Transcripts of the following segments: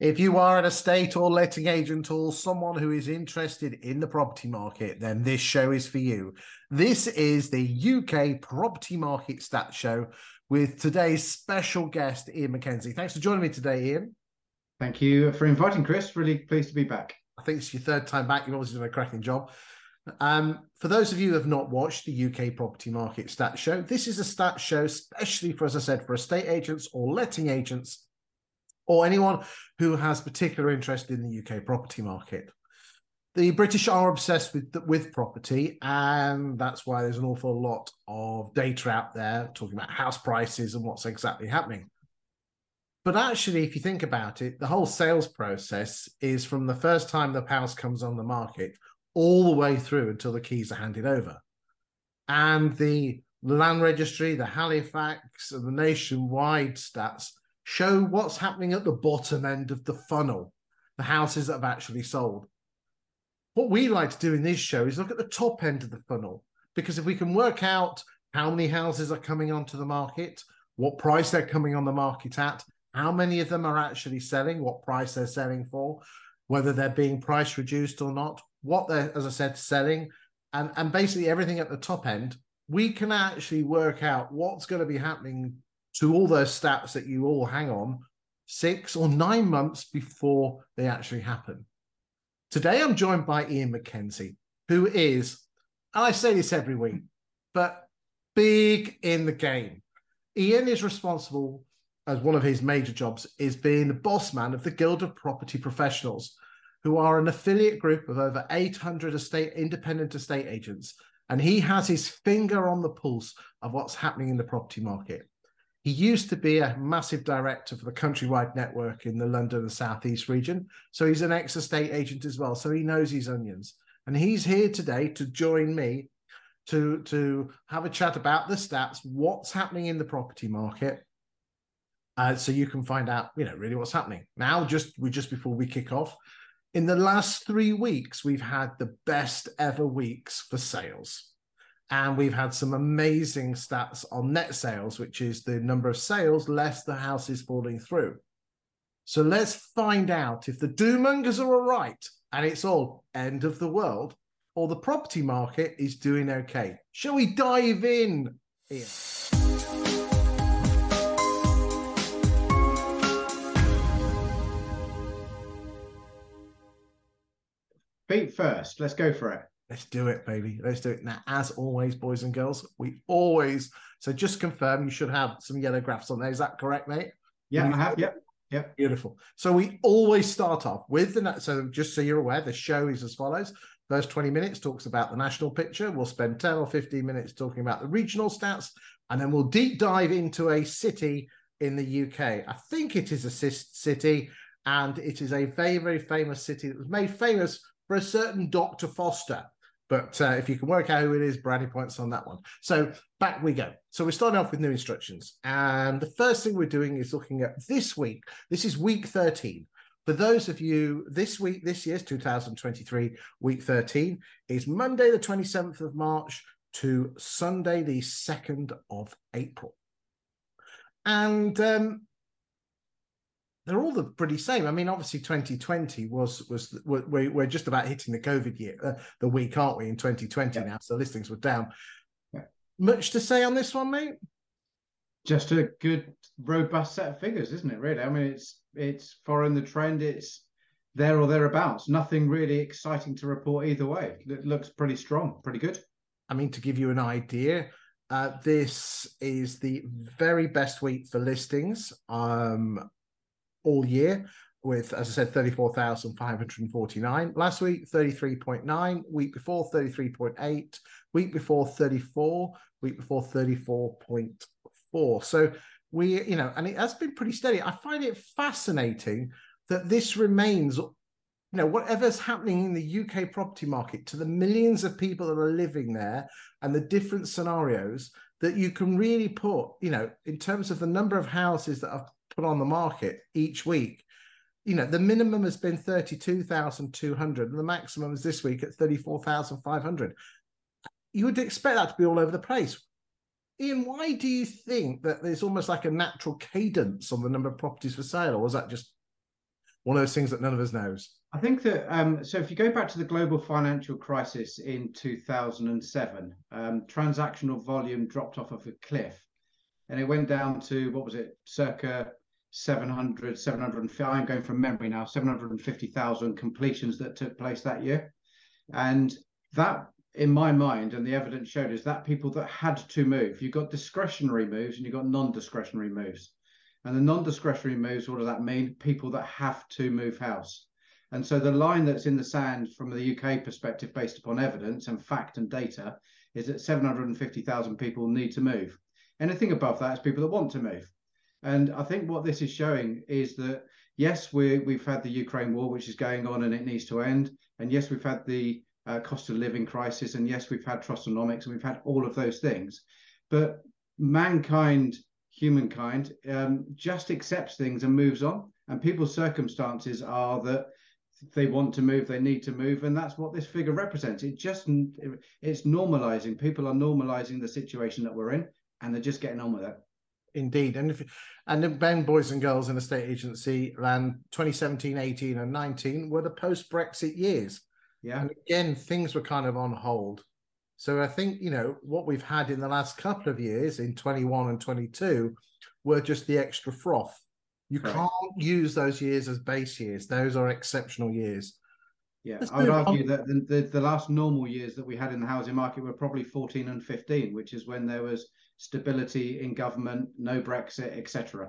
If you are an estate or letting agent or someone who is interested in the property market, then this show is for you. This is the UK Property Market Stat Show with today's special guest, Iain McKenzie. Thanks for joining me today, Iain. Thank you for inviting Chris. Really pleased to be back. I think it's your third time back. You've obviously done a cracking job. Um, for those of you who have not watched the UK Property Market Stat Show, this is a stat show, especially for, as I said, for estate agents or letting agents or anyone who has particular interest in the UK property market. The British are obsessed with with property, and that's why there's an awful lot of data out there talking about house prices and what's exactly happening. But actually, if you think about it, the whole sales process is from the first time the house comes on the market all the way through until the keys are handed over. And the land registry, the Halifax, and the nationwide stats show what's happening at the bottom end of the funnel, the houses that have actually sold. What we like to do in this show is look at the top end of the funnel, because if we can work out how many houses are coming onto the market, what price they're coming on the market at, how many of them are actually selling, what price they're selling for, whether they're being price reduced or not, what they're, as I said, selling, and, and basically everything at the top end, we can actually work out what's going to be happening to all those stats that you all hang on six or nine months before they actually happen. Today, I'm joined by Iain McKenzie, who is, and I say this every week, but big in the game. Iain is responsible, as one of his major jobs, is being the boss man of the Guild of Property Professionals, who are an affiliate group of over 800 estate independent estate agents. And he has his finger on the pulse of what's happening in the property market. He used to be a massive director for the countrywide network in the London and Southeast region. So he's an ex estate agent as well. So he knows his onions. And he's here today to join me to, to have a chat about the stats, what's happening in the property market. Uh, so you can find out, you know, really what's happening. Now, just we just before we kick off, in the last three weeks, we've had the best ever weeks for sales. And we've had some amazing stats on net sales, which is the number of sales less the house is falling through. So let's find out if the doomongers are all right and it's all end of the world or the property market is doing okay. Shall we dive in? Iain? Feet first. Let's go for it. Let's do it, baby. Let's do it. Now, as always, boys and girls, we always so just confirm you should have some yellow graphs on there. Is that correct, mate? Yeah, I have. Yep. Yep. Beautiful. So we always start off with the so just so you're aware, the show is as follows. First 20 minutes talks about the national picture. We'll spend 10 or 15 minutes talking about the regional stats, and then we'll deep dive into a city in the UK. I think it is a city, and it is a very, very famous city that was made famous for a certain Dr. Foster. But uh, if you can work out who it is, brownie points on that one. So back we go. So we're starting off with new instructions. And the first thing we're doing is looking at this week. This is week 13. For those of you, this week, this year's 2023, week 13 is Monday, the 27th of March to Sunday, the 2nd of April. And um, they're all the pretty same. I mean, obviously, 2020 was was we're, we're just about hitting the COVID year, uh, the week, aren't we? In 2020 yeah. now, so listings were down. Yeah. Much to say on this one, mate? Just a good, robust set of figures, isn't it? Really, I mean, it's it's following the trend. It's there or thereabouts. Nothing really exciting to report either way. It looks pretty strong, pretty good. I mean, to give you an idea, uh, this is the very best week for listings. Um, all year with, as I said, 34,549. Last week, 33.9. Week before, 33.8. Week before, 34. Week before, 34.4. So we, you know, and it has been pretty steady. I find it fascinating that this remains, you know, whatever's happening in the UK property market to the millions of people that are living there and the different scenarios that you can really put, you know, in terms of the number of houses that are put on the market each week. You know, the minimum has been 32,200 and the maximum is this week at 34,500. You would expect that to be all over the place. Iain, why do you think that there's almost like a natural cadence on the number of properties for sale, or was that just one of those things that none of us knows. I think that um, so. If you go back to the global financial crisis in 2007, um, transactional volume dropped off of a cliff, and it went down to what was it, circa 700, 750. I'm going from memory now. 750,000 completions that took place that year, and that, in my mind, and the evidence showed, is that people that had to move. You've got discretionary moves and you've got non-discretionary moves. And the non-discretionary moves, what does that mean? People that have to move house. And so the line that's in the sand from the UK perspective, based upon evidence and fact and data, is that 750,000 people need to move. Anything above that is people that want to move. And I think what this is showing is that yes, we we've had the Ukraine war, which is going on and it needs to end. And yes, we've had the uh, cost of living crisis. And yes, we've had Trussonomics and we've had all of those things. But mankind humankind um, just accepts things and moves on. And people's circumstances are that they want to move, they need to move, and that's what this figure represents. It just it's normalizing. People are normalizing the situation that we're in, and they're just getting on with it. Indeed, and if and then Ben Boys and Girls in the state agency ran 2017, 18, and 19 were the post Brexit years. Yeah, and again things were kind of on hold. So I think, you know, what we've had in the last couple of years in 21 and 22 were just the extra froth. You right. can't use those years as base years. Those are exceptional years. Yeah, Let's I would argue on. that the, the, the, last normal years that we had in the housing market were probably 14 and 15, which is when there was stability in government, no Brexit, etc.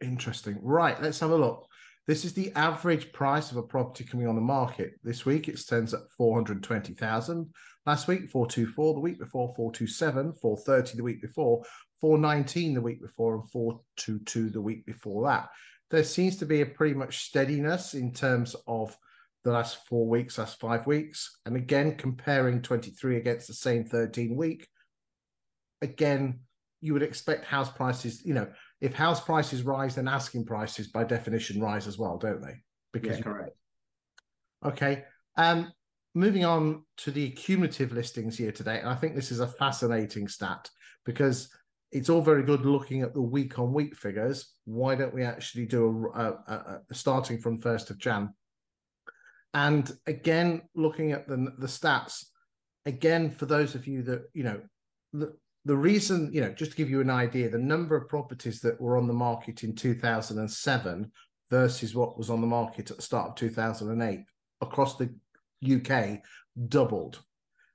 Interesting. Right, let's have a look. This is the average price of a property coming on the market. This week it stands at 420,000. Last week 424, the week before 427, 430 the week before, 419 the week before and 422 the week before that. There seems to be a pretty much steadiness in terms of the last 4 weeks, last 5 weeks. And again comparing 23 against the same 13 week, again you would expect house prices, you know, if house prices rise, then asking prices by definition rise as well, don't they? Because yeah, correct. Okay. Um, moving on to the cumulative listings year to date, and I think this is a fascinating stat because it's all very good looking at the week on week figures. Why don't we actually do a, a, a, a starting from first of Jan? And again, looking at the the stats, again for those of you that you know, the, reason, you know, just to give you an idea, the number of properties that were on the market in 2007 versus what was on the market at the start of 2008 across the UK doubled.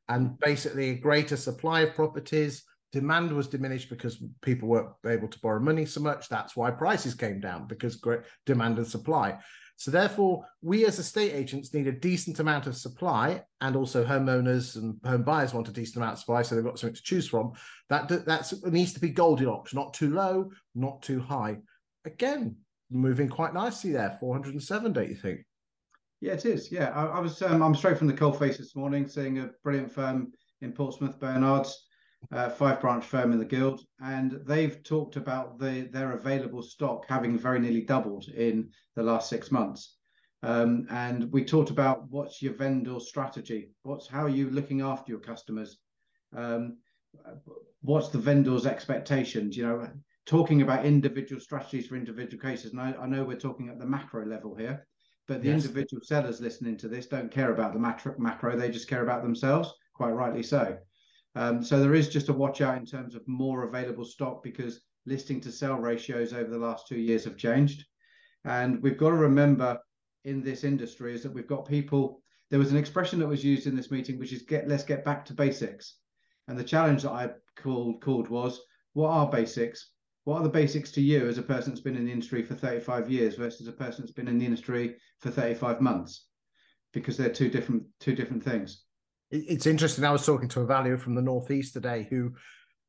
And basically, a greater supply of properties, demand was diminished because people weren't able to borrow money so much. That's why prices came down because great demand and supply. So therefore, we as estate agents need a decent amount of supply, and also homeowners and home buyers want a decent amount of supply, so they've got something to choose from. That that's it needs to be Goldilocks, not too low, not too high. Again, moving quite nicely there, 407, don't you think? Yeah, it is. Yeah, I, I was. Um, I'm straight from the coalface this morning, seeing a brilliant firm in Portsmouth, Bernards uh, five branch firm in the guild, and they've talked about the, their available stock having very nearly doubled in the last six months. Um, and we talked about what's your vendor strategy, what's how are you looking after your customers, um, what's the vendor's expectations. You know, talking about individual strategies for individual cases. And I, I know we're talking at the macro level here, but the yes. individual sellers listening to this don't care about the macro, macro. They just care about themselves, quite rightly so. Um, so there is just a watch out in terms of more available stock because listing to sell ratios over the last two years have changed. And we've got to remember in this industry is that we've got people. There was an expression that was used in this meeting, which is get let's get back to basics. And the challenge that I called called was what are basics? What are the basics to you as a person that's been in the industry for 35 years versus a person that's been in the industry for 35 months? Because they're two different two different things it's interesting. I was talking to a valuer from the Northeast today who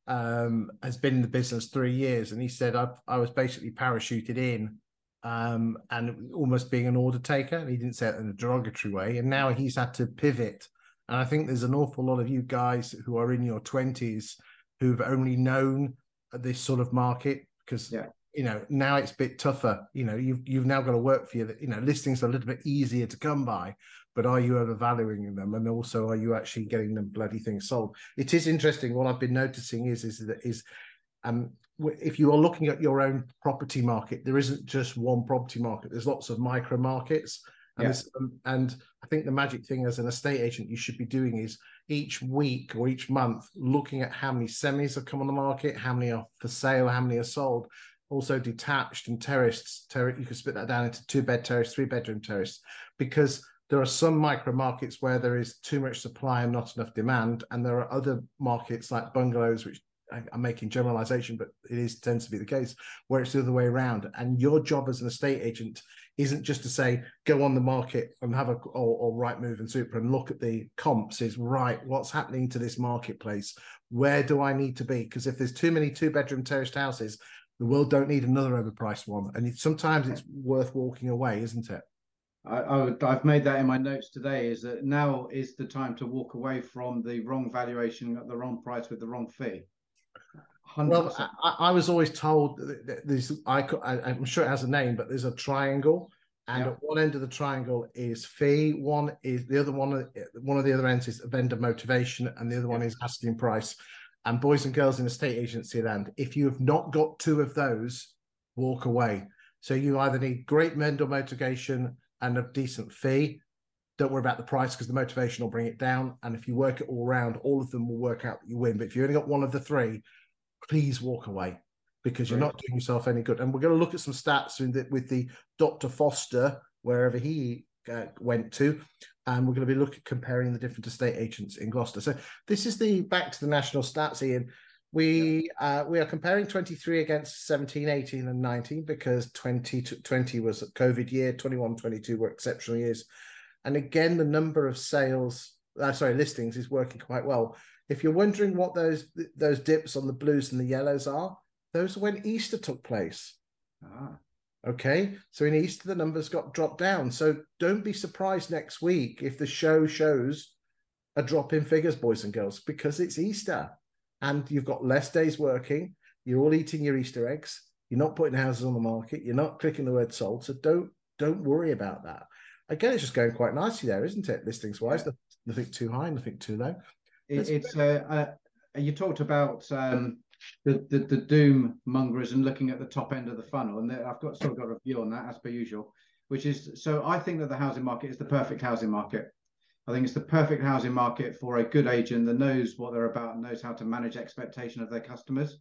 um, has been in the business three years, and he said I, I was basically parachuted in um, and almost being an order taker. And he didn't say it in a derogatory way. And now he's had to pivot. And I think there's an awful lot of you guys who are in your twenties who've only known this sort of market because yeah. you know now it's a bit tougher. You know you've you've now got to work for you. You know listings are a little bit easier to come by but are you overvaluing them and also are you actually getting them bloody things sold it is interesting what i've been noticing is is that is um, if you are looking at your own property market, there isn't just one property market. There's lots of micro markets. And, yeah. this, um, and I think the magic thing as an estate agent you should be doing is each week or each month looking at how many semis have come on the market, how many are for sale, how many are sold. Also detached and terraced. Ter- you can split that down into two bed terrace, three bedroom terrace, because there are some micro markets where there is too much supply and not enough demand, and there are other markets like bungalows, which I'm making generalization, but it is tends to be the case where it's the other way around. And your job as an estate agent isn't just to say go on the market and have a or, or Rightmove and Zoopla and look at the comps. Is right, what's happening to this marketplace? Where do I need to be? Because if there's too many two bedroom terraced houses, the world don't need another overpriced one. And it, sometimes it's worth walking away, isn't it? I, I've made that in my notes today. Is that now is the time to walk away from the wrong valuation at the wrong price with the wrong fee. 100%. Well, I, I, was always told that there's, I, I'm sure it has a name, but there's a triangle, and yeah. at one end of the triangle is fee. One is the other one. One of the other ends is vendor motivation, and the other yeah. one is asking price. And boys and girls in the estate agency land, if you have not got two of those, walk away. So you either need great vendor motivation and a decent fee. Don't worry about the price because the motivation will bring it down. And if you work it all around, all of them will work out that you win. But if you only got one of the three, please walk away because you're not doing yourself any good. And we're going to look at some stats the, with the Dr. Foster, wherever he uh, went to, and we're going to be looking at comparing the different estate agents in Gloucester. So this is the back to the national stats, Iain. We uh, we are comparing 23 against 17, 18, and 19 because 2020 was a COVID year, 21, 22 were exceptional years. And again, the number of sales, uh, sorry, listings is working quite well. If you're wondering what those those dips on the blues and the yellows are, those are when Easter took place. Ah. Okay, so in Easter the numbers got dropped down. So don't be surprised next week if the show shows a drop in figures, boys and girls, because it's Easter and you've got less days working. You're all eating your Easter eggs. You're not putting houses on the market. You're not clicking the word sold. So don't don't worry about that. Again, it's just going quite nicely there, isn't it? Listings wise, yeah. nothing too high, nothing too low. It, it's uh, uh, you talked about um, the, the, the doom mongers and looking at the top end of the funnel, and I've got still got a view on that as per usual. Which is so I think that the housing market is the perfect housing market. I think it's the perfect housing market for a good agent that knows what they're about and knows how to manage expectation of their customers.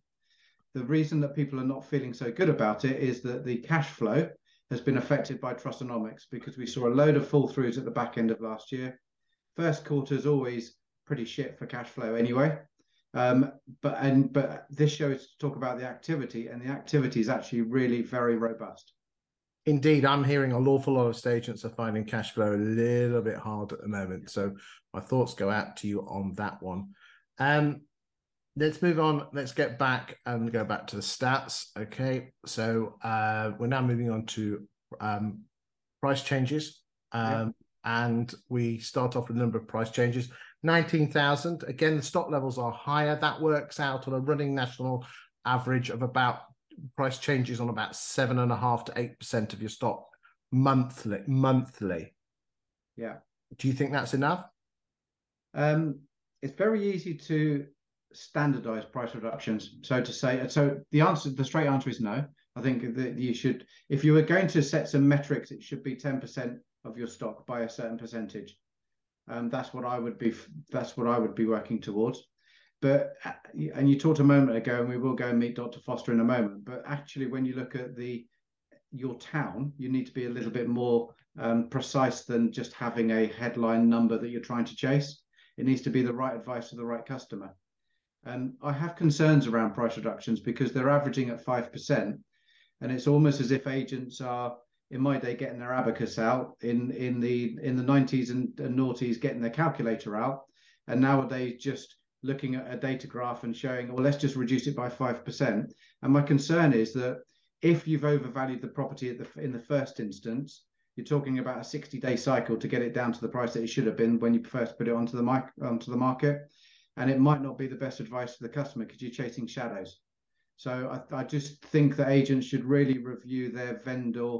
The reason that people are not feeling so good about it is that the cash flow has been affected by Trussonomics because we saw a load of fall throughs at the back end of last year. First quarter is always pretty shit for cash flow anyway. Um, but and but this show is to talk about the activity, and the activity is actually really very robust. Indeed, I'm hearing an awful lot of agents are finding cash flow a little bit hard at the moment. So my thoughts go out to you on that one. Um, let's move on. Let's get back and go back to the stats. Okay, so uh, we're now moving on to um, price changes. Um, And we start off with a number of price changes. 19,000. Again, the stock levels are higher. That works out on a running national average of about price changes on about seven and a half to eight percent of your stock monthly. Monthly. Yeah. Do you think that's enough? Um, it's very easy to standardize price reductions. So to say, so the answer, the straight answer is no. I think that you should, if you were going to set some metrics, it should be 10% of your stock by a certain percentage. Um, that's what I would be. That's what I would be working towards. But uh, and you talked a moment ago, and we will go and meet Dr. Foster in a moment. But actually, when you look at the your town, you need to be a little bit more um, precise than just having a headline number that you're trying to chase. It needs to be the right advice to the right customer. And I have concerns around price reductions because they're averaging at five percent, and it's almost as if agents are in my day getting their abacus out in in the in the 90s and, and noughties getting their calculator out and nowadays just looking at a data graph and showing well let's just reduce it by 5% and my concern is that if you've overvalued the property the in the first instance you're talking about a 60 day cycle to get it down to the price that it should have been when you first put it onto the mic onto the market and it might not be the best advice to the customer because you're chasing shadows so I, I just think that agents should really review their vendor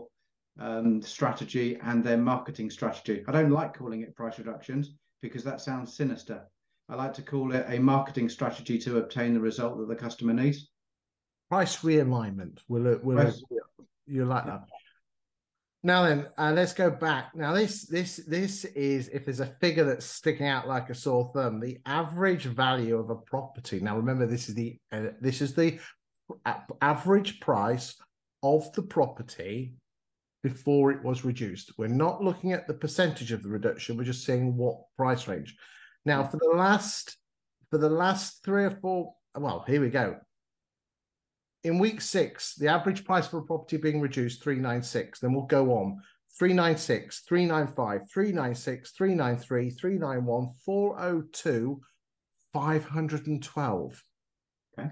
um, strategy and their marketing strategy. I don't like calling it price reductions because that sounds sinister. I like to call it a marketing strategy to obtain the result that the customer needs. price realignment. Will will Price- you like that? Now then, uh, let's go back. Now this this this is if there's a figure that's sticking out like a sore thumb, the average value of a property. Now remember, this is the uh, this is the average price of the property before it was reduced. We're not looking at the percentage of the reduction. We're just seeing what price range. Now for the last for the last three or four. Well, here we go in week six, the average price for a property being reduced 396. Then we'll go on 396, 395, 396, 393, 391, 402, 512. Okay.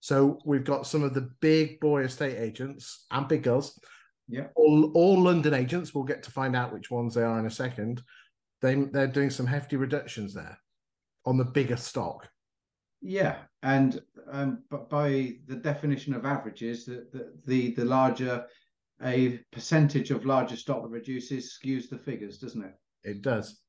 So we've got some of the big boy estate agents and big girls. Yeah. All, all London agents, we'll get to find out which ones they are in a second. They, they're doing some hefty reductions there on the bigger stock. Yeah, and um, but by the definition of averages, the, the the the larger a percentage of larger stock that reduces skews the figures, doesn't it? It does.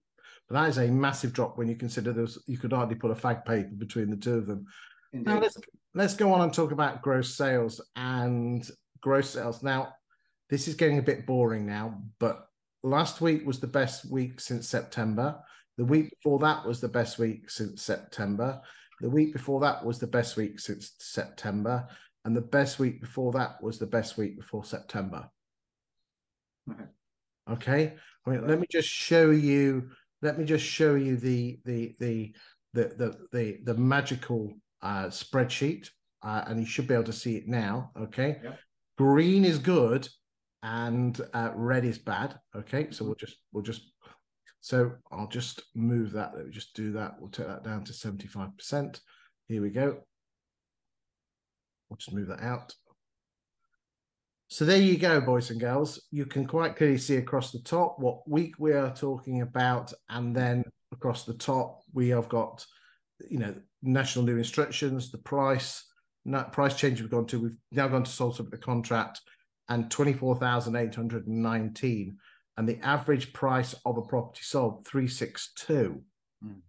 But that is a massive drop when you consider there's you could hardly put a fag paper between the two of them. Now let's let's go on and talk about gross sales and gross sales. Now, this is getting a bit boring now, but last week was the best week since September. The week before that was the best week since September. The week before that was the best week since September. And the best week before that was the best week before September. Okay. Okay. I mean, let me just show you. Let me just show you the the the the the the, the magical uh, spreadsheet, uh, and you should be able to see it now. Okay. Yep. Green is good, and uh, red is bad. Okay. So we'll just we'll just. So I'll just move that. Let me just do that. We'll take that down to seventy five percent. Here we go. We'll just move that out. So there you go, boys and girls. You can quite clearly see across the top what week we are talking about, and then across the top we have got, you know, national new instructions, the price, price change we've gone to. We've now gone to sold subject to contract, and twenty four thousand eight hundred and nineteen, and the average price of a property sold three six two, Hmm.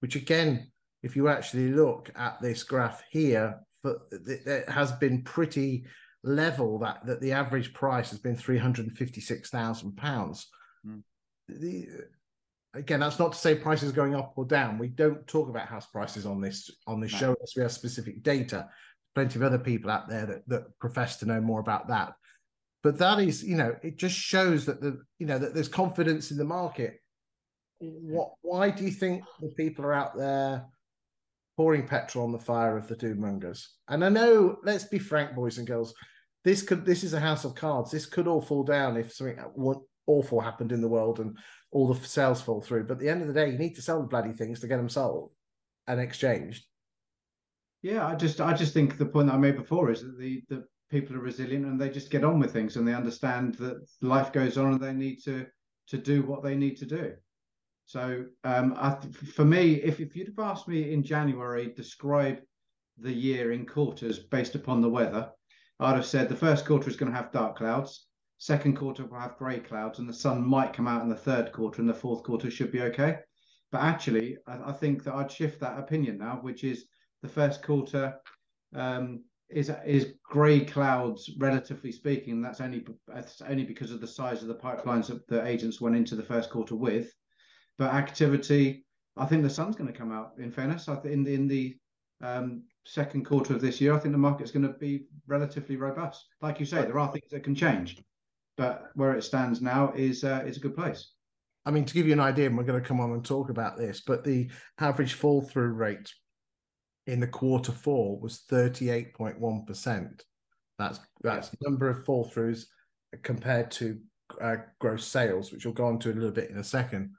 which again, if you actually look at this graph here, for it has been pretty level that that the average price has been three hundred and fifty six thousand pounds. Mm. The again, that's not to say prices going up or down. We don't talk about house prices on this on this No. show unless we have specific data. Plenty of other people out there that that profess to know more about that. But that is, you know, it just shows that the you know that there's confidence in the market. What? Why do you think the people are out there? pouring petrol on the fire of the doommongers. And I know, let's be frank, boys and girls, this could this is a house of cards. This could all fall down if something awful happened in the world and all the sales fall through. But at the end of the day, you need to sell the bloody things to get them sold and exchanged. Yeah, I just I just think the point I made before is that the the people are resilient and they just get on with things and they understand that life goes on and they need to to do what they need to do. So um, th- for me, if if you'd have asked me in January, describe the year in quarters based upon the weather, I'd have said the first quarter is going to have dark clouds, second quarter will have grey clouds, and the sun might come out in the third quarter, and the fourth quarter should be okay. But actually, I, I think that I'd shift that opinion now, which is the first quarter um, is is grey clouds, relatively speaking. That's only that's only because of the size of the pipelines that the agents went into the first quarter with. But activity, I think the sun's going to come out. In fairness, I think in the, in the um, second quarter of this year, I think the market's going to be relatively robust. Like you say, there are things that can change, but where it stands now is uh, is a good place. I mean, to give you an idea, and we're going to come on and talk about this, but the average fall through rate in the quarter four was 38.1%. That's that's number of fall throughs compared to uh, gross sales, which we'll go on to a little bit in a second.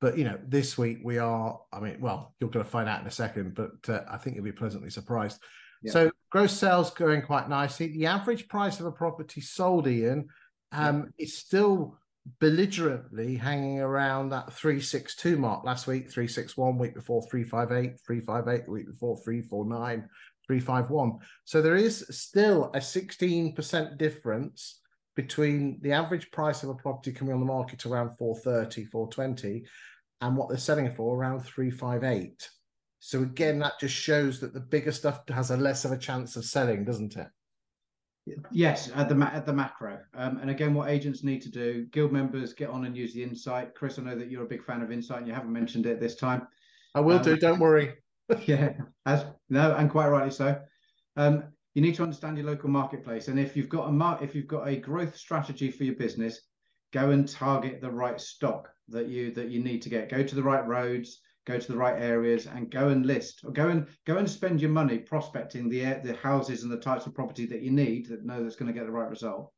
But you know, this week we are. I mean, well, you're going to find out in a second, but uh, I think you'll be pleasantly surprised. Yeah. So, gross sales going quite nicely. The average price of a property sold, Iain, um, is still belligerently hanging around that 362 mark last week 361 week before 358 358 week before 349 351 so there is still a 16% difference between the average price of a property coming on the market around 430 420 and what they're selling it for around 358 So again, that just shows that the bigger stuff has a less of a chance of selling, doesn't it? Yes, at the at the macro, um, and again, what agents need to do, guild members get on and use the insight. Chris, I know that you're a big fan of insight, and you haven't mentioned it this time. I will um, do. Don't worry. yeah, as no, and quite rightly so. Um, you need to understand your local marketplace, and if you've got a mar- if you've got a growth strategy for your business, go and target the right stock that you that you need to get. Go to the right roads go to the right areas and go and list or go and go and spend your money prospecting the the houses and the types of property that you need that know that's going to get the right result.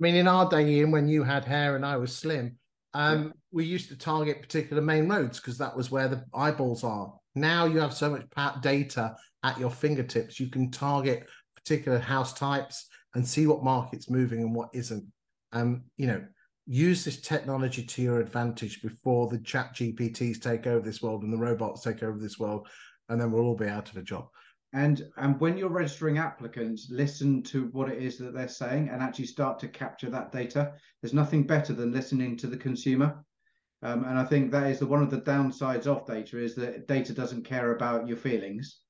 I mean in our day in when you had hair and i was slim um, yeah. we used to target particular main roads because that was where the eyeballs are. Now you have so much data at your fingertips you can target particular house types and see what market's moving and what isn't. Um, you know use this technology to your advantage before the ChatGPTs take over this world and the robots take over this world, and then we'll all be out of a job. And and when you're registering applicants, listen to what it is that they're saying and actually start to capture that data. There's nothing better than listening to the consumer. Um, and I think that is the, one of the downsides of data is that data doesn't care about your feelings.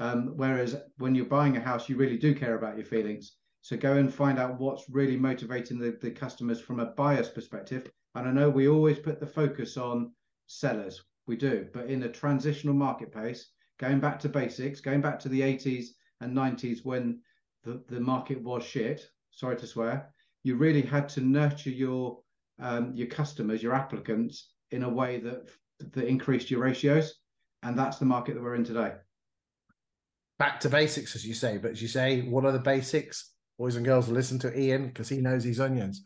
Um, whereas when you're buying a house, you really do care about your feelings. So go and find out what's really motivating the, the customers from a buyer's perspective. And I know we always put the focus on sellers, we do, but in a transitional marketplace, going back to basics, going back to the 80s and 90s when the, the market was shit, sorry to swear, you really had to nurture your um, your customers, your applicants in a way that that increased your ratios. And that's the market that we're in today. Back to basics, as you say, but as you say, what are the basics? Boys and girls, listen to Iain because he knows his onions.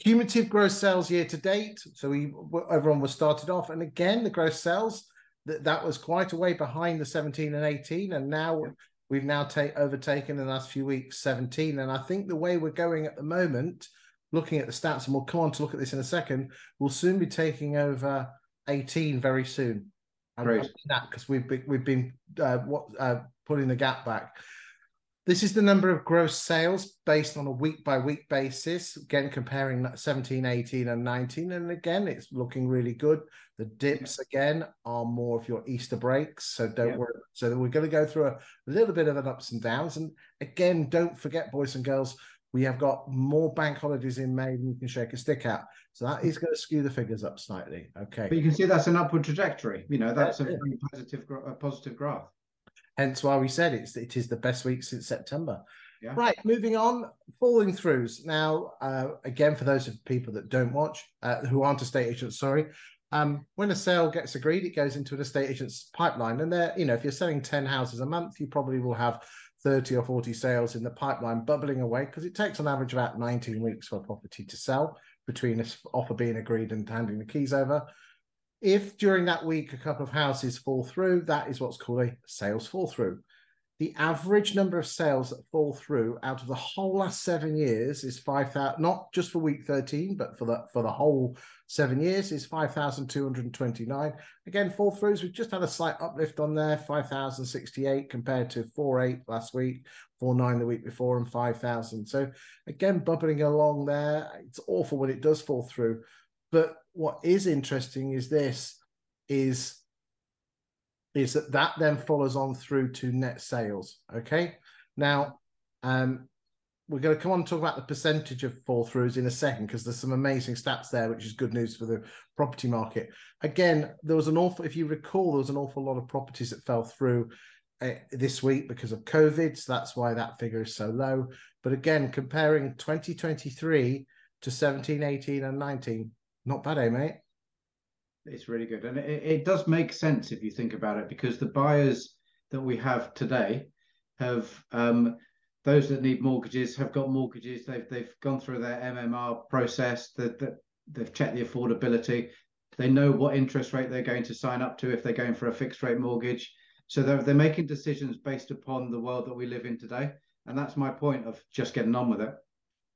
Cumulative gross sales year to date. So we everyone was started off, and again the gross sales that that was quite a way behind the 17 and 18, and now yeah. we've now take overtaken in the last few weeks 17. And I think the way we're going at the moment, looking at the stats, and we'll come on to look at this in a second, we'll soon be taking over 18 very soon. Great. That because we've been, we've been uh, what uh, putting the gap back. This is the number of gross sales based on a week by week basis. Again, comparing 17, 18, and 19. And again, it's looking really good. The dips again are more of your Easter breaks. So don't yeah. worry. So we're going to go through a, little bit of an ups and downs. And again, don't forget, boys and girls, we have got more bank holidays in May than you can shake a stick at. So that is going to skew the figures up slightly. Okay. But you can see that's an upward trajectory. You know, that's a very positive, a positive graph. Hence why we said it's it is the best week since September. Yeah. Right, moving on, falling throughs. Now, uh, again, for those of people that don't watch, uh, who aren't estate agents, sorry, um, when a sale gets agreed, it goes into an estate agent's pipeline. And there, you know, if you're selling 10 houses a month, you probably will have 30 or 40 sales in the pipeline bubbling away because it takes on average about 19 weeks for a property to sell between this offer being agreed and handing the keys over. If during that week a couple of houses fall through, that is what's called a sales fall through. The average number of sales that fall through out of the whole last seven years is five thousand. Not just for week thirteen, but for the for the whole seven years is five thousand two hundred twenty nine. Again, fall throughs. We've just had a slight uplift on there, five thousand sixty eight compared to four eight last week, four nine the week before, and five thousand. So again, bubbling along there. It's awful when it does fall through, but what is interesting is this is is that that then follows on through to net sales. Okay, now um, we're going to come on and talk about the percentage of fall throughs in a second because there's some amazing stats there, which is good news for the property market. Again, there was an awful, if you recall, there was an awful lot of properties that fell through uh, this week because of COVID. So that's why that figure is so low. But again, comparing 2023 to 17, 18, and 19, not bad, eh, mate? It's really good. And it, it does make sense if you think about it, because the buyers that we have today have um, those that need mortgages have got mortgages. They've they've gone through their MMR process. That that they've checked the affordability. They know what interest rate they're going to sign up to if they're going for a fixed rate mortgage. So they're they're making decisions based upon the world that we live in today. And that's my point of just getting on with it.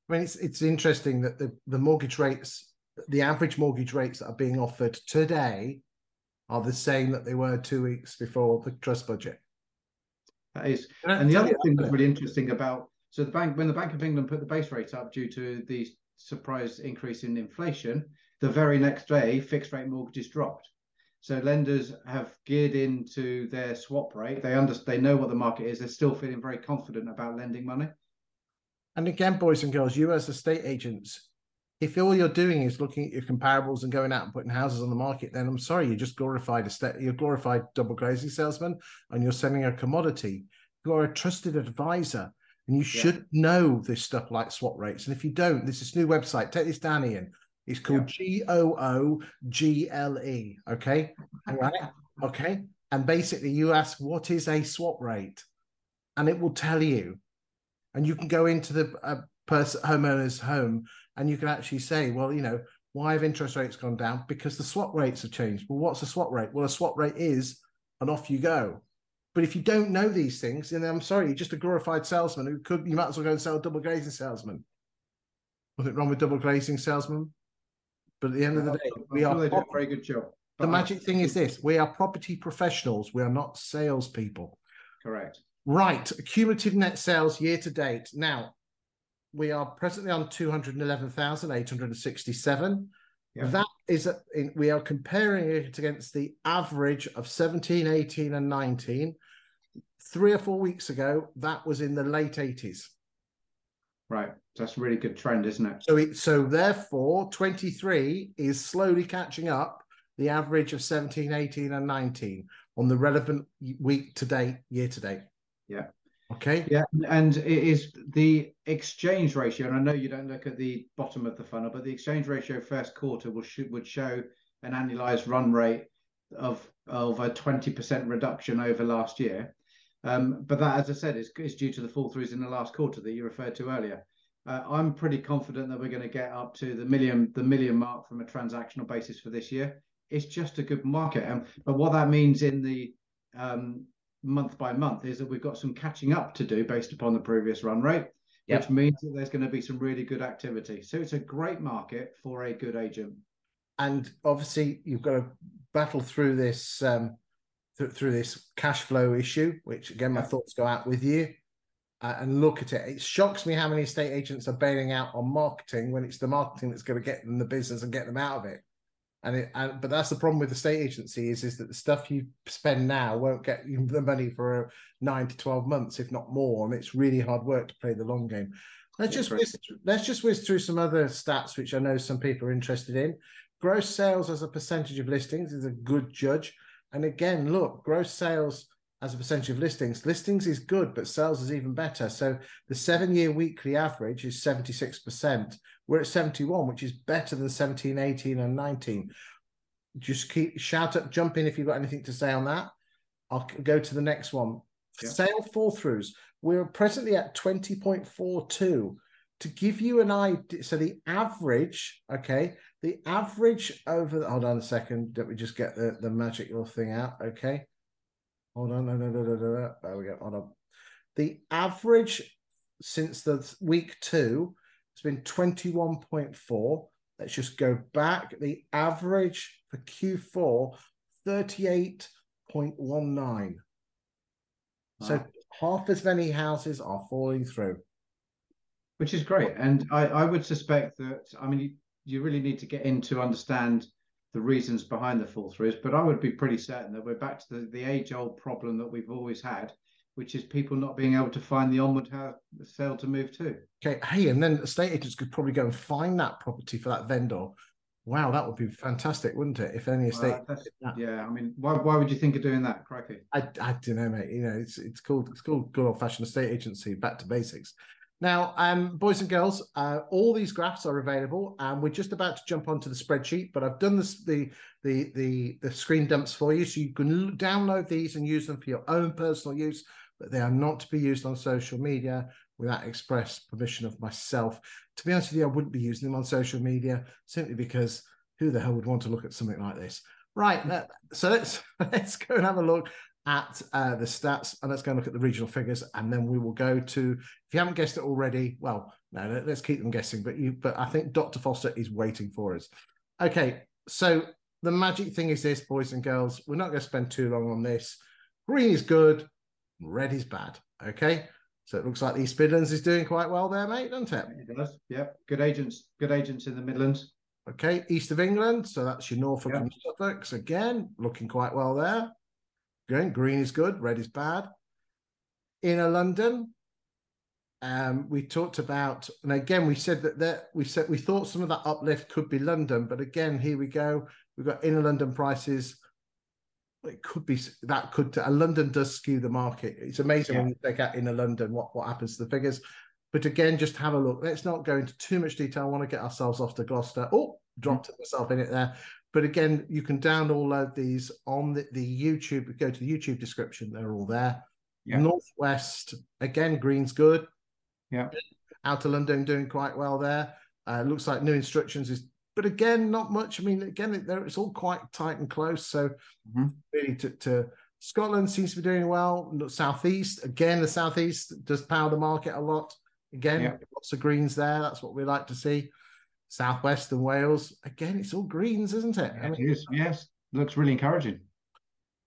I mean, it's it's interesting that the, the mortgage rates the average mortgage rates that are being offered today are the same that they were two weeks before the Truss budget. That is, and the other thing that's really interesting about so the bank when the Bank of England put the base rate up due to the surprise increase in inflation, the very next day fixed rate mortgages dropped. So lenders have geared into their swap rate. They understand, they know what the market is. They're still feeling very confident about lending money. And again, boys and girls, you as estate agents, if all you're doing is looking at your comparables and going out and putting houses on the market, then I'm sorry, you're just glorified a you're glorified double glazing salesman, and you're selling a commodity. You are a trusted advisor, and you should know this stuff like swap rates. And if you don't, there's this is new website. Take this down, Iain. It's called G O O G L E. Okay, all right, okay. And basically, you ask what is a swap rate, and it will tell you. And you can go into the uh, person homeowner's home and you can actually say, well, you know, why have interest rates gone down? Because the swap rates have changed. Well, what's a swap rate? Well, a swap rate is, and off you go. But if you don't know these things, then I'm sorry, you're just a glorified salesman who could, you might as well go and sell a double glazing salesman. Nothing wrong with double glazing salesman. But at the end of the day, we are they do a very good job. The magic thing is this we are property professionals, we are not salespeople. Correct. Right. Cumulative net sales year to date. Now, we are presently on 211,867. Yeah. That is, a, in, we are comparing it against the average of 17, 18, and 19. Three or four weeks ago, that was in the late 80s. Right. That's a really good trend, isn't it? So, it, so therefore, 23 is slowly catching up the average of 17, 18, and 19 on the relevant week to date, year to date. Yeah. Okay. Yeah, and it is the exchange ratio, and I know you don't look at the bottom of the funnel, but the exchange ratio first quarter will should, would show an annualized run rate of of a twenty percent reduction over last year. Um, but that, as I said, is, is due to the fall throughs in the last quarter that you referred to earlier. Uh, I'm pretty confident that we're going to get up to the million the million mark from a transactional basis for this year. It's just a good market, um, but what that means in the um, month by month is that we've got some catching up to do based upon the previous run rate, yep. which means that there's going to be some really good activity. So it's a great market for a good agent. And obviously, you've got to battle through this um, th- through this cash flow issue, which again, my yep. thoughts go out with you. Uh, and look at it. It shocks me how many estate agents are bailing out on marketing when it's the marketing that's going to get them the business and get them out of it. And, it, and but that's the problem with the state agency is is that the stuff you spend now won't get you the money for nine to twelve months, if not more, and it's really hard work to play the long game. Let's just whiz, let's just whiz through some other stats which I know some people are interested in. Gross sales as a percentage of listings is a good judge. And again, look, gross sales as a percentage of listings. Listings is good, but sales is even better. So the seven year weekly average is 76%. We're at 71, which is better than 17, 18, and 19. Just keep shout up, jump in if you've got anything to say on that. I'll go to the next one. Yeah. Sale fall throughs. We're presently at 20.42. To give you an idea, so the average, okay, the average over, hold on a second, let me just get the, the magic little thing out, okay. Hold on, no, no, no, no, no. There we go. Hold on. The average since the week two has been 21.4. Let's just go back. The average for Q4, 38.19. So half as many houses are falling through. Which is great. And I, I would suspect that, I mean, you, you really need to get in to understand the reasons behind the fall throughs, but I would be pretty certain that we're back to the, the age old problem that we've always had, which is people not being able to find the onward sale to move to. Okay, hey, and then estate agents could probably go and find that property for that vendor. Wow, that would be fantastic, wouldn't it? If any estate, yeah. I mean, why, why would you think of doing that, Crikey? I, I don't know, mate. You know, it's it's called it's called good old fashioned estate agency, back to basics. Now, um, boys and girls, uh, all these graphs are available, and we're just about to jump onto the spreadsheet. But I've done this, the the the the screen dumps for you, so you can download these and use them for your own personal use. But they are not to be used on social media without express permission of myself. To be honest with you, I wouldn't be using them on social media simply because who the hell would want to look at something like this? Right. So let's let's go and have a look at uh, the stats and let's go and look at the regional figures and then we will go to if you haven't guessed it already well no let's keep them guessing but you but i think dr foster is waiting for us. Okay so the magic thing is this boys and girls we're not going to spend too long on this. Green is good red is bad okay? So it looks like the east midlands is doing quite well there mate doesn't it? It does yeah good agents good agents in the midlands. Okay, east of England, so that's your Norfolk Yeah. and Suffolk's again, looking quite well there. Green, green is good, red is bad. Inner London, um, we talked about, and again, we said that there, we said we thought some of that uplift could be London, but again, here we go. We've got inner London prices. It could be that could uh, London does skew the market. It's amazing when you take out inner London what what happens to the figures. But again, just have a look. Let's not go into too much detail. I want to get ourselves off to Gloucester. Oh, dropped myself in it there. But again, you can download these on the, the YouTube. Go to the YouTube description; they're all there. Yeah. Northwest again, green's good. Yeah. out Outer London doing quite well there. Uh, looks like new instructions is, but again, not much. I mean, again, it, it's all quite tight and close. So Mhm. really, to, to Scotland seems to be doing well. Southeast again, the Southeast does power the market a lot. Again, Yeah. lots of greens there. That's what we like to see. Southwest and Wales again, it's all greens, isn't it? I mean, is. Yes, looks really encouraging.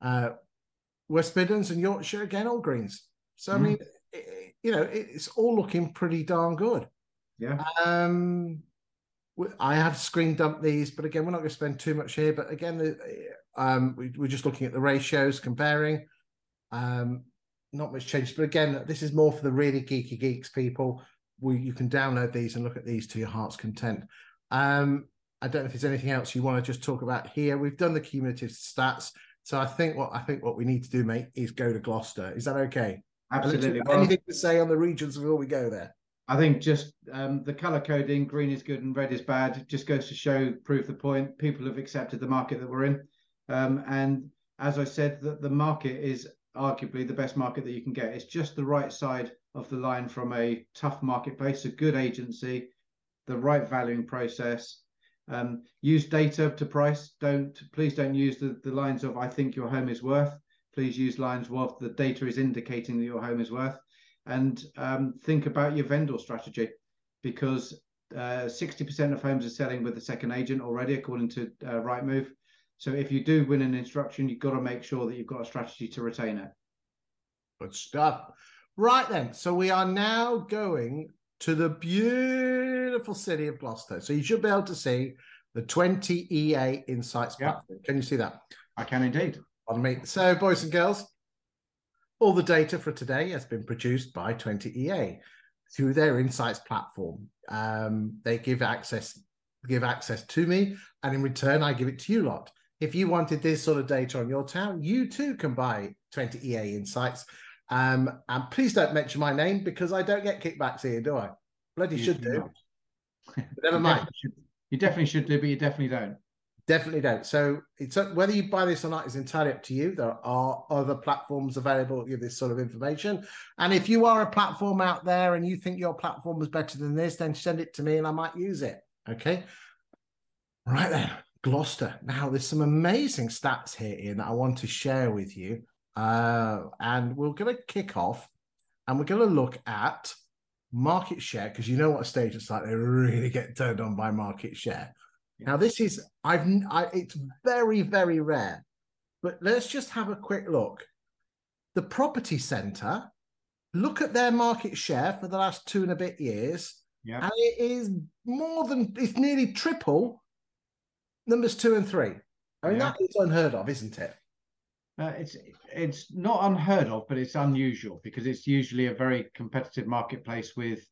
uh, West Midlands and Yorkshire again, all greens. So I Mm. mean, it, you know, it's all looking pretty darn good. Yeah. Um, I have screen dumped these, but again, we're not going to spend too much here. But again, um, we, we're just looking at the ratios, comparing. Um, not much change, but again, this is more for the really geeky geeks people. We you can download these and look at these to your heart's content. Um, I don't know if there's anything else you want to just talk about here. We've done the cumulative stats, so I think what I think what we need to do, mate, is go to Gloucester. Is that okay? Absolutely. Well, Anything to say on the regions before we go there? I think just um, the color coding, green is good and red is bad, It just goes to show, prove the point. People have accepted the market that we're in. Um, and as I said, that the market is arguably the best market that you can get. It's just the right side of the line from a tough marketplace, a good agency, the right valuing process. Um, use data to price. Don't please don't use the, the lines of I think your home is worth. Please use lines of the data is indicating that your home is worth and um, think about your vendor strategy because uh, 60% of homes are selling with a second agent already, according to uh, Rightmove. So if you do win an instruction, you've got to make sure that you've got a strategy to retain it. Good stuff. Right then, so we are now going to the beautiful city of Gloucester. So you should be able to see the 20 EA Insights Yeah. platform. Can you see that? I can indeed. Pardon me. So, boys and girls, all the data for today has been produced by 20EA through their Insights platform. Um, they give access give access to me, and in return, I give it to you lot. If you wanted this sort of data on your town, you too can buy 20EA Insights. Um, and please don't mention my name because I don't get kickbacks here, do I? Bloody You should do do. not. But never You mind. definitely You definitely should do, but you definitely don't. Definitely don't. So it's whether you buy this or not is entirely up to you. There are other platforms available that give this sort of information. And if you are a platform out there and you think your platform is better than this, then send it to me and I might use it. Okay. Right then, Gloucester. Now there's some amazing stats here Iain, that I want to share with you. Uh, and we're going to kick off and we're going to look at market share because you know what a stage it's like. They really get turned on by market share. Now, this is I've I, it's very very rare, but let's just have a quick look. The property centre, look at their market share for the last two and a bit years, Yeah. and it is more than it's nearly triple numbers two and three. I mean, Yeah. that is unheard of, isn't it? Uh, it's it's not unheard of, but it's unusual because it's usually a very competitive marketplace with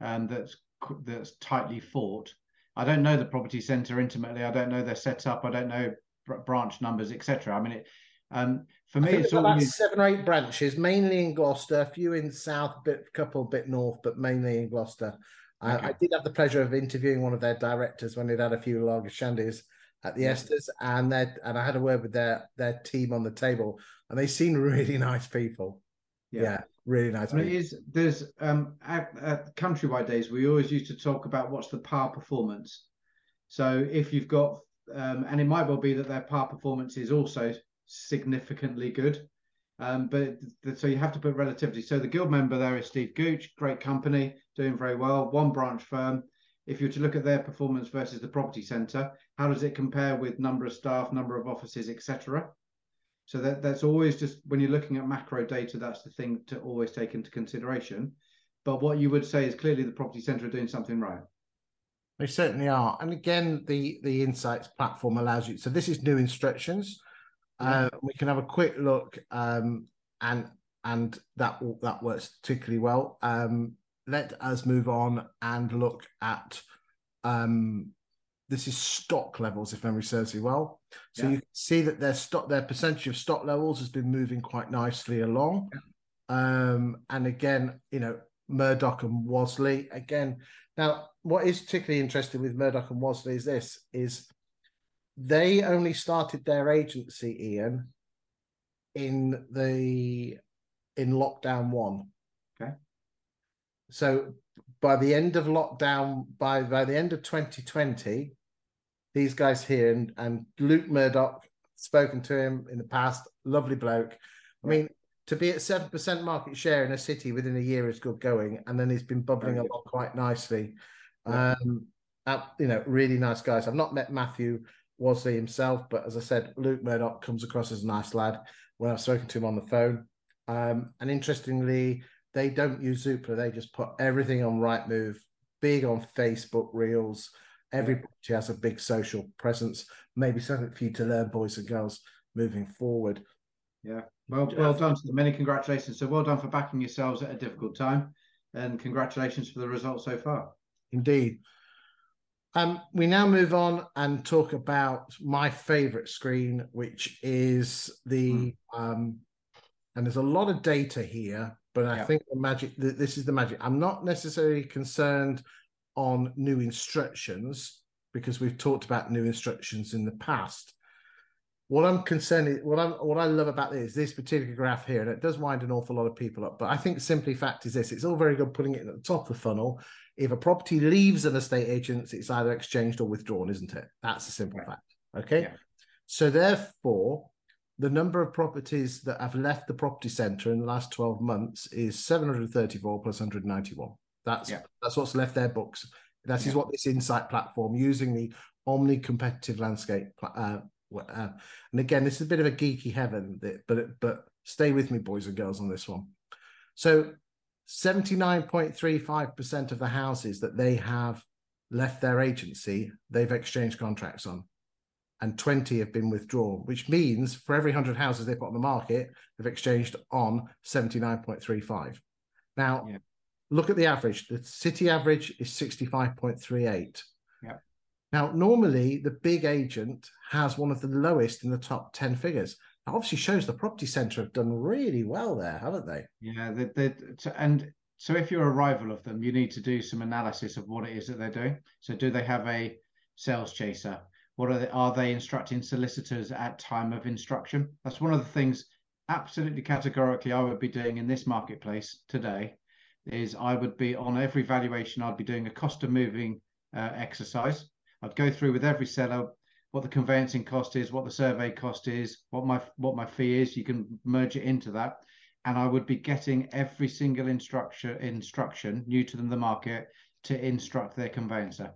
um, that's that's tightly fought. I don't know the property centre intimately. I don't know their setup. I don't know br- branch numbers, etc. I mean, it, um, for me, it's always seven or eight branches, mainly in Gloucester, a few in south, bit a couple bit north, but mainly in Gloucester. I, Okay. I did have the pleasure of interviewing one of their directors when they'd had a few lager shandies at the Yeah. ESTAS, and they and I had a word with their their team on the table, and they seem really nice people. Yeah, really nice people. is there's um at, at countrywide days we always used to talk about what's the par performance. So if you've got um, and it might well be that their par performance is also significantly good. Um, but so you have to put relativity. So the guild member there is Steve Gooch, great company, doing very well, one branch firm. If you were to look at their performance versus the property centre, how does it compare with number of staff, number of offices, etc.? So that that's always just when you're looking at macro data, that's the thing to always take into consideration. But what you would say is clearly the property centre are doing something right. They certainly are. And again, the the insights platform allows you. So this is new instructions. Yeah. Uh, we can have a quick look, um, and and that that works particularly well. Um, let us move on and look at um, this is stock levels, if memory serves me well. So yeah. you can see that their stock, their percentage of stock levels has been moving quite nicely along. Yeah. Um, and again, you know, Murdoch and Wasley again. Now, what is particularly interesting with Murdoch and Wasley is this: is they only started their agency, Iain, in the in lockdown one. Okay. So by the end of lockdown, by by the end of 2020, these guys here and and Luke Murdoch, spoken to him in the past, lovely bloke. I mean, to be at seven percent market share in a city within a year is good going, and then he's been bubbling along quite nicely. Yeah. Um, uh, you know, really nice guys. I've not met Matthew Wasley himself, but as I said, Luke Murdoch comes across as a nice lad when I've spoken to him on the phone. Um, and interestingly, they don't use Zoopla. They just put everything on Rightmove, big on Facebook Reels. Everybody has a big social presence. Maybe something for you to learn, boys and girls, moving forward. Yeah. Well, well done to them. Many congratulations. So well done for backing yourselves at a difficult time, and congratulations for the results so far. Indeed. Um, we now move on and talk about my favorite screen, which is the mm. um, and there's a lot of data here, but I yeah. think the magic this is the magic. I'm not necessarily concerned on new instructions because we've talked about new instructions in the past. What I'm concerned is what I'm what I love about this this particular graph here, and it does wind an awful lot of people up. But I think simply fact is this: it's all very good putting it at the top of the funnel. If a property leaves an estate agent, it's either exchanged or withdrawn, isn't it? That's a simple fact. Okay. Yeah. So therefore, the number of properties that have left the property centre in the last 12 months is 734 plus 191. That's yeah. that's what's left their books. That is yeah. what this insight platform using the omni competitive landscape. Uh, uh, and again, this is a bit of a geeky heaven, but but stay with me, boys and girls, on this one. So, 79.35% of the houses that they have left their agency, they've exchanged contracts on and 20 have been withdrawn, which means for every 100 houses they put on the market, they've exchanged on 79.35. Now, yeah. look at the average. The city average is 65.38. Yeah. Now, normally the big agent has one of the lowest in the top 10 figures. That obviously shows the property centre have done really well there, haven't they? Yeah, they, they, and so if you're a rival of them, you need to do some analysis of what it is that they're doing. So, do they have a sales chaser? What are they, are they instructing solicitors at time of instruction? That's one of the things absolutely categorically I would be doing in this marketplace today is I would be on every valuation I'd be doing a cost of moving uh, exercise. I'd go through with every seller what the conveyancing cost is, what the survey cost is, what my what my fee is. You can merge it into that, and I would be getting every single instruction instruction new to them the market to instruct their conveyancer.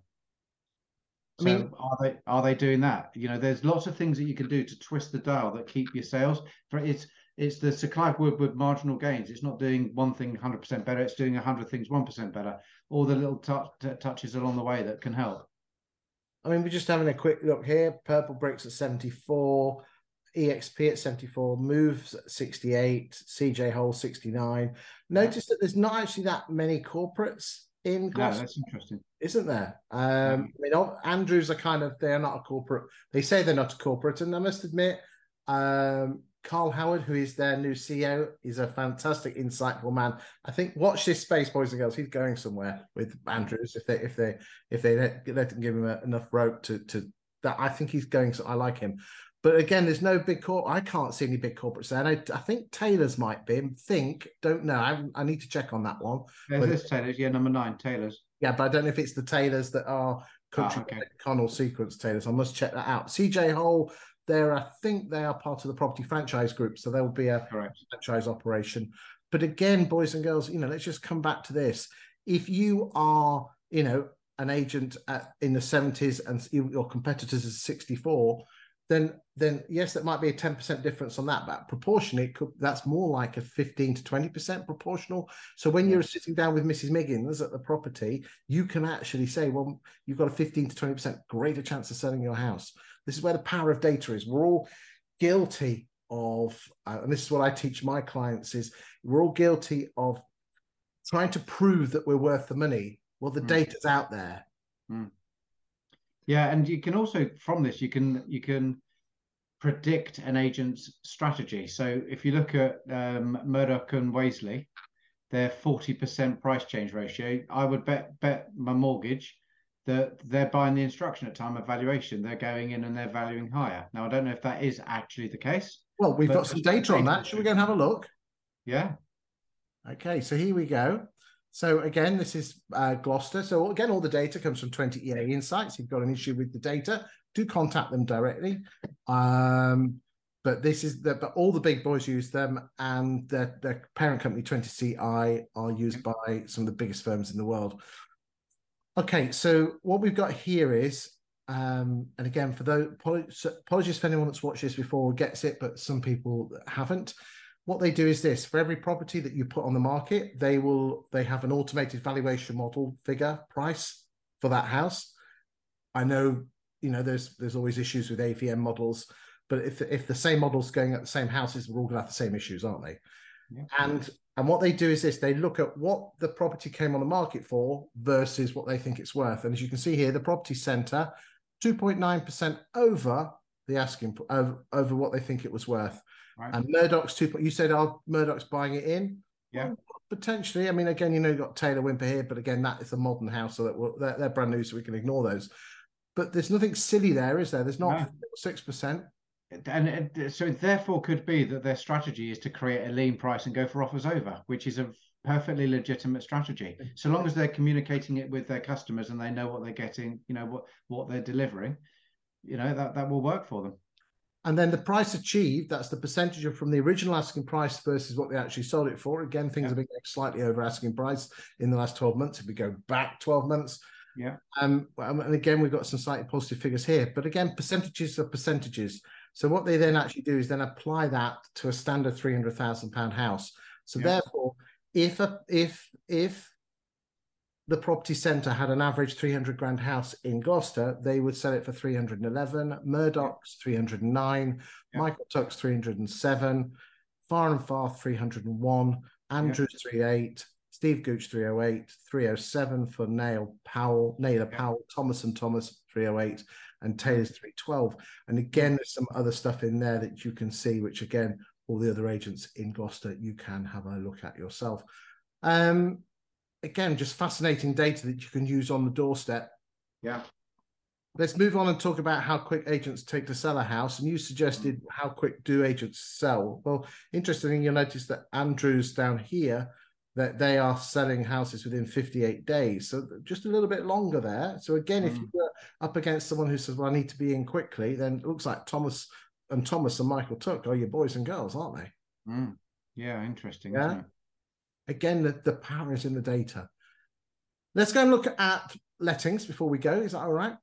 I mean, so are they are they doing that? You know, there's lots of things that you can do to twist the dial that keep your sales. For it's it's the Sir Clive Woodward marginal gains. It's not doing one thing 100% better. It's doing 100 things 1% better. All the little t- touches along the way that can help. I mean, we're just having a quick look here. Purplebricks at 74, EXP at 74, Moves at 68, CJ Hole 69. Notice that there's not actually that many corporates in Gloucester. that's interesting. Isn't there? Um, I mean, Andrews are kind of, they're not a corporate. They say they're not a corporate. And I must admit, um, Carl Howard, who is their new CEO, is a fantastic, insightful man. I think watch this space, boys and girls. He's going somewhere with Andrews if they if they if they let, let him give him a, enough rope to to that. I think he's going. So I like him. But again, there's no big corp. I can't see any big corporates there. And I, I think Taylor's might be. Think, don't know. I, I need to check on that one. There's this Taylor's, yeah, number nine, Taylor's. Yeah, but I don't know if it's the Taylors that are ah, country oh, okay. Connell sequence Taylors. I must check that out. CJ Hole, there, I think they are part of the property franchise group, so there will be a Correct. franchise operation. But again, boys and girls, you know, let's just come back to this. If you are, you know, an agent at, in the 70s and your competitors is 64, then then yes, that might be a 10% difference on that, but proportionally, could, that's more like a 15 to 20% proportional. So when you're sitting down with Mrs. Miggins at the property, you can actually say, well, you've got a 15 to 20% greater chance of selling your house. This is where the power of data is. We're all guilty of, uh, and this is what I teach my clients is we're all guilty of trying to prove that we're worth the money. Well, the mm. data's out there. Mm. Yeah, and you can also from this you can you can predict an agent's strategy. So if you look at um, Murdoch and Wasley, their forty percent price change ratio, I would bet bet my mortgage that they're buying the instruction at time of valuation. They're going in and they're valuing higher. Now I don't know if that is actually the case. Well, we've got some data on that. Should we go and have a look? Yeah. Okay, so here we go. So again, this is uh, Gloucester. So again, all the data comes from 20 EA Insights. If you've got an issue with the data, do contact them directly. Um, but this is the, but all the big boys use them, and their, their parent company 20CI are used by some of the biggest firms in the world. Okay, so what we've got here is, um, and again, for those apologies for anyone that's watched this before gets it, but some people haven't what they do is this for every property that you put on the market they will they have an automated valuation model figure price for that house. I know you know there's there's always issues with avm models but if if the same model's going at the same houses we're all going to have the same issues aren't they? Yeah. and and what they do is this they look at what the property came on the market for versus what they think it's worth. And as you can see here the property center 2.9% over the asking over, over what they think it was worth Right. And Murdoch's two. You said, "Oh, Murdoch's buying it in." Yeah, well, potentially. I mean, again, you know, you've got Taylor Wimpey here, but again, that is a modern house, so that they're, they're, brand new, so we can ignore those. But there's nothing silly there, is there? There's not six no. percent. And so, it therefore, could be that their strategy is to create a lean price and go for offers over, which is a perfectly legitimate strategy. So long as they're communicating it with their customers and they know what they're getting, you know what what they're delivering, you know that that will work for them. And then the price achieved, that's the percentage of from the original asking price versus what they actually sold it for. Again, things yeah. have been slightly over asking price in the last 12 months. If we go back 12 months, yeah. Um, and again, we've got some slightly positive figures here. But again, percentages are percentages. So what they then actually do is then apply that to a standard three hundred thousand pound house. So yeah. therefore, if a if if the property centre had an average 300 grand house in Gloucester, they would sell it for 311. Murdoch's 309, yeah. Michael Tuck's 307, Far and Far 301, Andrews yeah. 38, Steve Gooch 308, 307 for Nail Powell, Naylor yeah. Powell, Thomas and Thomas 308, and Taylor's 312. And again, there's some other stuff in there that you can see, which again, all the other agents in Gloucester, you can have a look at yourself. Um, again, just fascinating data that you can use on the doorstep. Yeah. Let's move on and talk about how quick agents take to sell a house. And you suggested how quick do agents sell? Well, interestingly, you'll notice that Andrews down here that they are selling houses within 58 days. So just a little bit longer there. So again, mm. if you were up against someone who says, Well, I need to be in quickly, then it looks like Thomas and Thomas and Michael Tuck are your boys and girls, aren't they? Mm. Yeah, interesting. Yeah. Again, the, the power is in the data. Let's go and look at lettings before we go. Is that all right?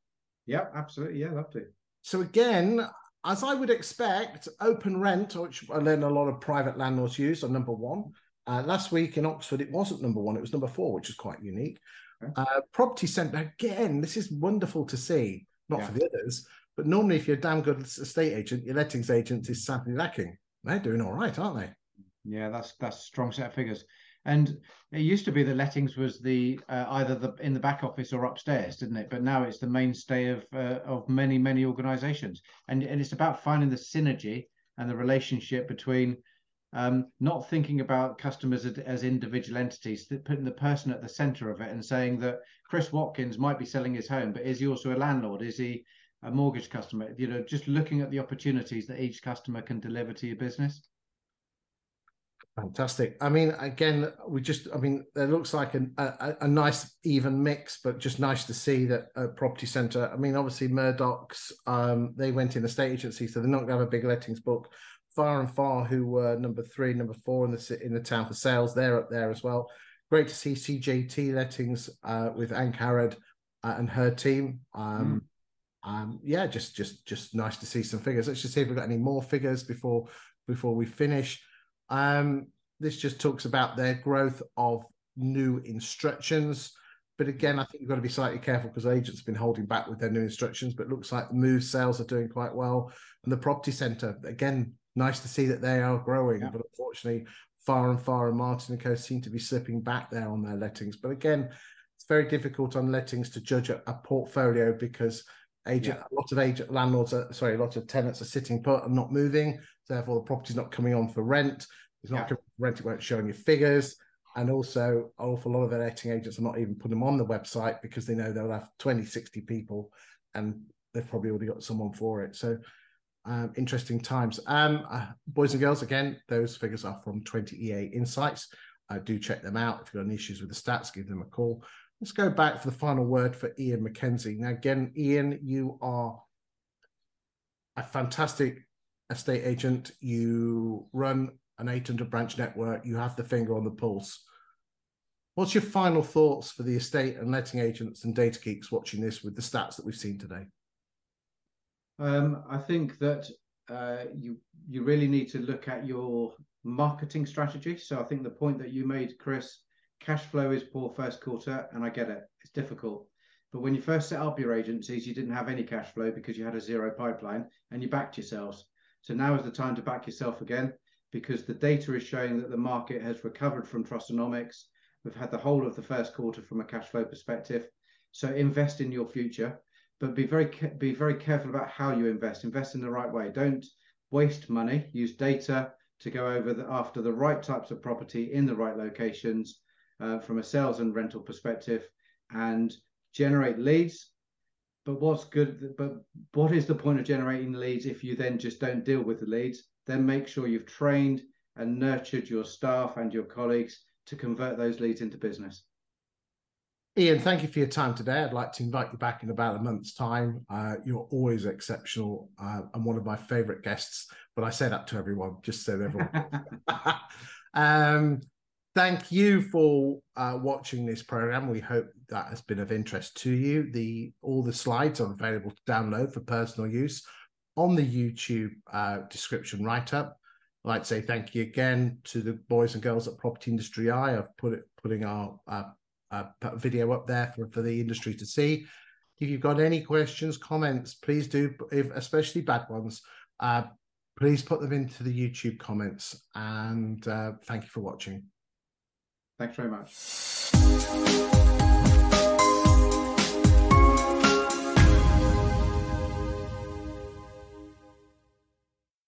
Yeah, absolutely. Yeah, love to. So again, as I would expect, OpenRent, which I learned a lot of private landlords use, are number one. Uh, last week in Oxford, it wasn't number one; it was number four, which is quite unique. Okay. Uh, property centre again. This is wonderful to see. Not yeah. for the others, but normally, if you're a damn good estate agent, your lettings agent is sadly lacking. They're doing all right, aren't they? Yeah, that's that's strong set of figures. And it used to be that lettings was the uh, either the in the back office or upstairs, didn't it? But now it's the mainstay of uh, of many many organisations, and and it's about finding the synergy and the relationship between um, not thinking about customers as, as individual entities, putting the person at the centre of it, and saying that Chris Watkins might be selling his home, but is he also a landlord? Is he a mortgage customer? You know, just looking at the opportunities that each customer can deliver to your business. Fantastic. I mean, again, we just, I mean, it looks like a, a, a nice even mix, but just nice to see that a property centre. I mean, obviously, Murdoch's, um, they went in the state agency, so they're not going to have a big lettings book. Far and Far, who were number three, number four in the in the town for sales, they're up there as well. Great to see CJT lettings uh, with Ank Harrod uh, and her team. Um, mm. um, yeah, just just just nice to see some figures. Let's just see if we've got any more figures before before we finish. Um, this just talks about their growth of new instructions. But again, I think you've got to be slightly careful because agents have been holding back with their new instructions. But looks like the move sales are doing quite well. And the property centre, again, nice to see that they are growing. Yeah. But unfortunately, Far and Far and Martin and Co seem to be slipping back there on their lettings. But again, it's very difficult on lettings to judge a, a portfolio because agent yeah. a lot of agent landlords are sorry, a lot of tenants are sitting put and not moving. Therefore, the property's not coming on for rent. It's not yeah. rent, it won't show in your figures. And also, an awful lot of the letting agents are not even putting them on the website because they know they'll have 20, 60 people and they've probably already got someone for it. So, um, interesting times. Um, uh, boys and girls, again, those figures are from 20EA Insights. Uh, do check them out. If you've got any issues with the stats, give them a call. Let's go back for the final word for Iain McKenzie. Now, again, Iain, you are a fantastic estate agent. You run an 800 branch network. You have the finger on the pulse. What's your final thoughts for the estate and letting agents and data geeks watching this with the stats that we've seen today? Um, I think that uh, you you really need to look at your marketing strategy. So I think the point that you made, Chris, cash flow is poor first quarter, and I get it. It's difficult. But when you first set up your agencies, you didn't have any cash flow because you had a zero pipeline and you backed yourselves. So now is the time to back yourself again because the data is showing that the market has recovered from Trussonomics. We've had the whole of the first quarter from a cash flow perspective. So invest in your future, but be very be very careful about how you invest. Invest in the right way. Don't waste money. Use data to go over the, after the right types of property in the right locations uh, from a sales and rental perspective and generate leads. But what's good, but what is the point of generating leads if you then just don't deal with the leads? Then make sure you've trained and nurtured your staff and your colleagues to convert those leads into business. Iain, thank you for your time today. I'd like to invite you back in about a month's time. Uh, you're always exceptional uh, and one of my favorite guests, but I say that to everyone just so everyone. um, thank you for uh, watching this program. We hope that has been of interest to you. The all the slides are available to download for personal use on the YouTube uh, description write up. I'd like to say thank you again to the boys and girls at Property Industry Eye of put it, putting our uh, uh, video up there for, for the industry to see. If you've got any questions, comments, please do, if, especially bad ones. Uh, please put them into the YouTube comments. And uh, thank you for watching. Thanks very much.